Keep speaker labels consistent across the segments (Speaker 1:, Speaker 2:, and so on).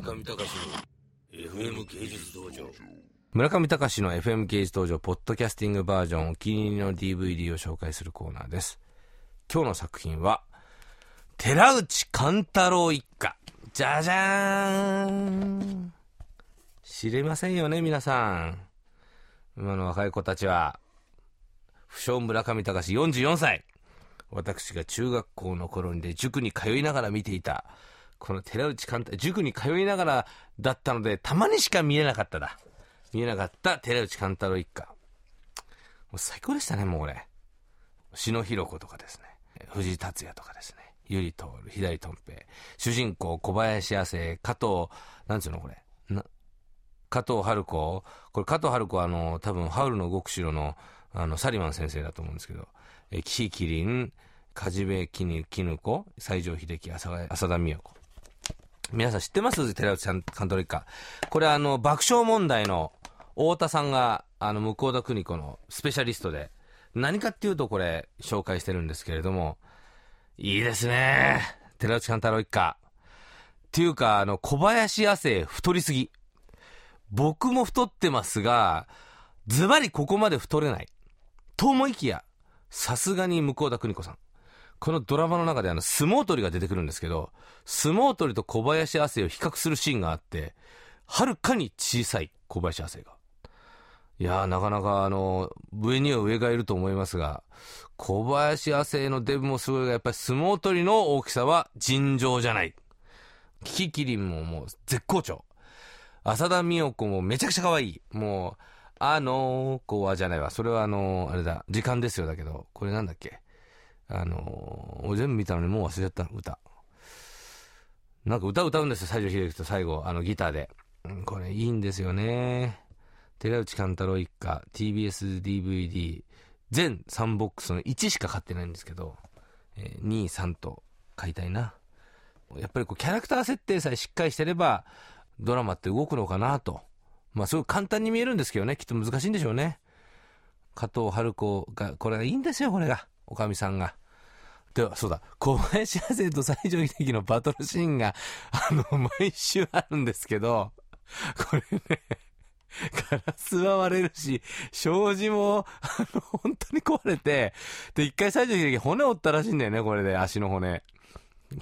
Speaker 1: 村上隆の FM 芸術道場
Speaker 2: 村上隆の FM 芸術道場ポッドキャスティングバージョンお気に入りの DVD を紹介するコーナーです。今日の作品は寺内貫太郎一家。じゃじゃーん。知りませんよね皆さん。今の若い子たちは。不詳村上隆44歳。私が中学校の頃にで塾に通いながら見ていた。この寺内貫太塾に通いながらだったのでたまにしか見えなかっただ。見えなかった寺内貫太郎一家。もう最高でしたねもう俺篠弘子とかですね。藤井達也とかですね。ゆり徹左とん平。主人公小林亜生加藤なんつうのこれ。な加藤春子。これ加藤春子はあの多分ハウルの動く城のあのサリマン先生だと思うんですけど。えキーキリン梶部絹子西城秀樹浅田美代子。皆さん知ってます？寺内さん監督一家。これあの爆笑問題の太田さんがあの向田邦子のスペシャリストで何かっていうとこれ紹介してるんですけれどもいいですね。寺内貫太郎一家。っていうかあの小林亜生太りすぎ。僕も太ってますがズバリここまで太れない。と思いきやさすがに向田邦子さん。このドラマの中であの相撲取りが出てくるんですけど相撲取りと小林亜生を比較するシーンがあってはるかに小さい小林亜生が。いやーなかなかあの上には上がいると思いますが小林亜生のデブもすごいがやっぱり相撲取りの大きさは尋常じゃない。キキキリンももう絶好調。浅田美代子もめちゃくちゃ可愛い。もうあの子はじゃないわ。それはあのあれだ。時間ですよだけど。これなんだっけ？あの俺全部見たのにもう忘れちゃった歌。なんか歌歌うんですよ西城秀樹と最後あのギターで、これいいんですよね。寺内貫太郎一家 TBSDVD 全3ボックスの1しか買ってないんですけど、えー2、3と買いたいな。やっぱりこうキャラクター設定さえしっかりしてればドラマって動くのかなと。まあすごい簡単に見えるんですけどねきっと難しいんでしょうね。加藤春子がこれがいいんですよこれが。おかみさんがではそうだ小林亜生と西城秀樹のバトルシーンがあの毎週あるんですけどこれねガラスは割れるし、障子も、あの、本当に壊れて、で、一回西城秀樹骨折ったらしいんだよね、これで、足の骨。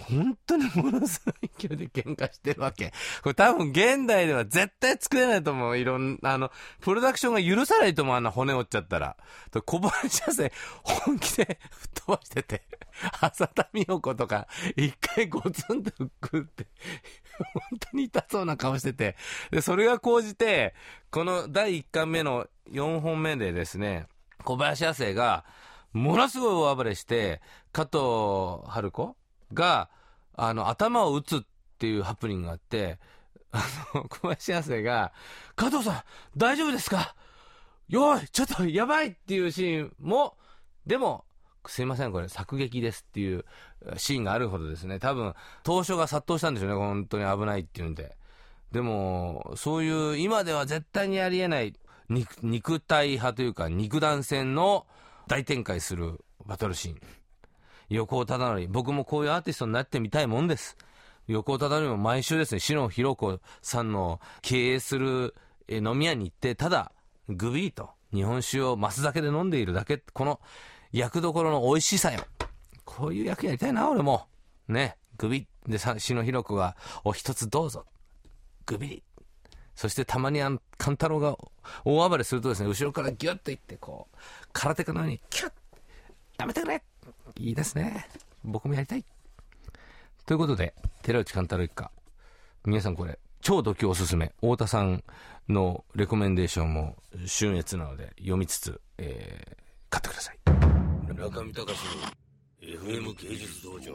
Speaker 2: 本当にものすごい勢いで喧嘩してるわけ。これ多分現代では絶対作れないと思う。いろんな、あの、プロダクションが許さないと思う、あんな骨折っちゃったら。と小林亜生、本気で吹っ飛ばしてて、浅田美代子とか、一回ゴツンとフックって、本当に痛そうな顔してて。で、それが講じて、この第1巻目の4本目でですね、小林亜生が、ものすごい大暴れして、加藤春子が、あの、頭を打つっていうハプニングがあって、あの、小林亜生が、加藤さん、大丈夫ですか？よい、ちょっとやばいっていうシーンも、でも、すいません、これ、作劇ですっていうシーンがあるほどですね、多分、当初が殺到したんでしょうね、本当に危ないっていうんで。でも、そういう、今では絶対にありえない肉、肉体派というか、肉弾戦の大展開するバトルシーン。横尾忠則、僕もこういうアーティストになってみたいもんです。横尾忠則も毎週ですね、篠弘子さんの経営する飲み屋に行って、ただ、グビーと日本酒をマス酒で飲んでいるだけ、この役どころの美味しさよ。こういう役やりたいな、俺も。ね、グビッでさ、篠弘子が、お一つどうぞ。グビリ。そしてたまにあの、勘太郎が大暴れするとですね、後ろからギュッといって、こう、空手家のように、キュッやめてくれいいですね。僕もやりたい。ということで、寺内勘太郎一家。皆さんこれ、超度胸おすすめ。太田さんのレコメンデーションも春越なので読みつつ、えー、買ってください。
Speaker 1: 村上隆の FM 芸術道場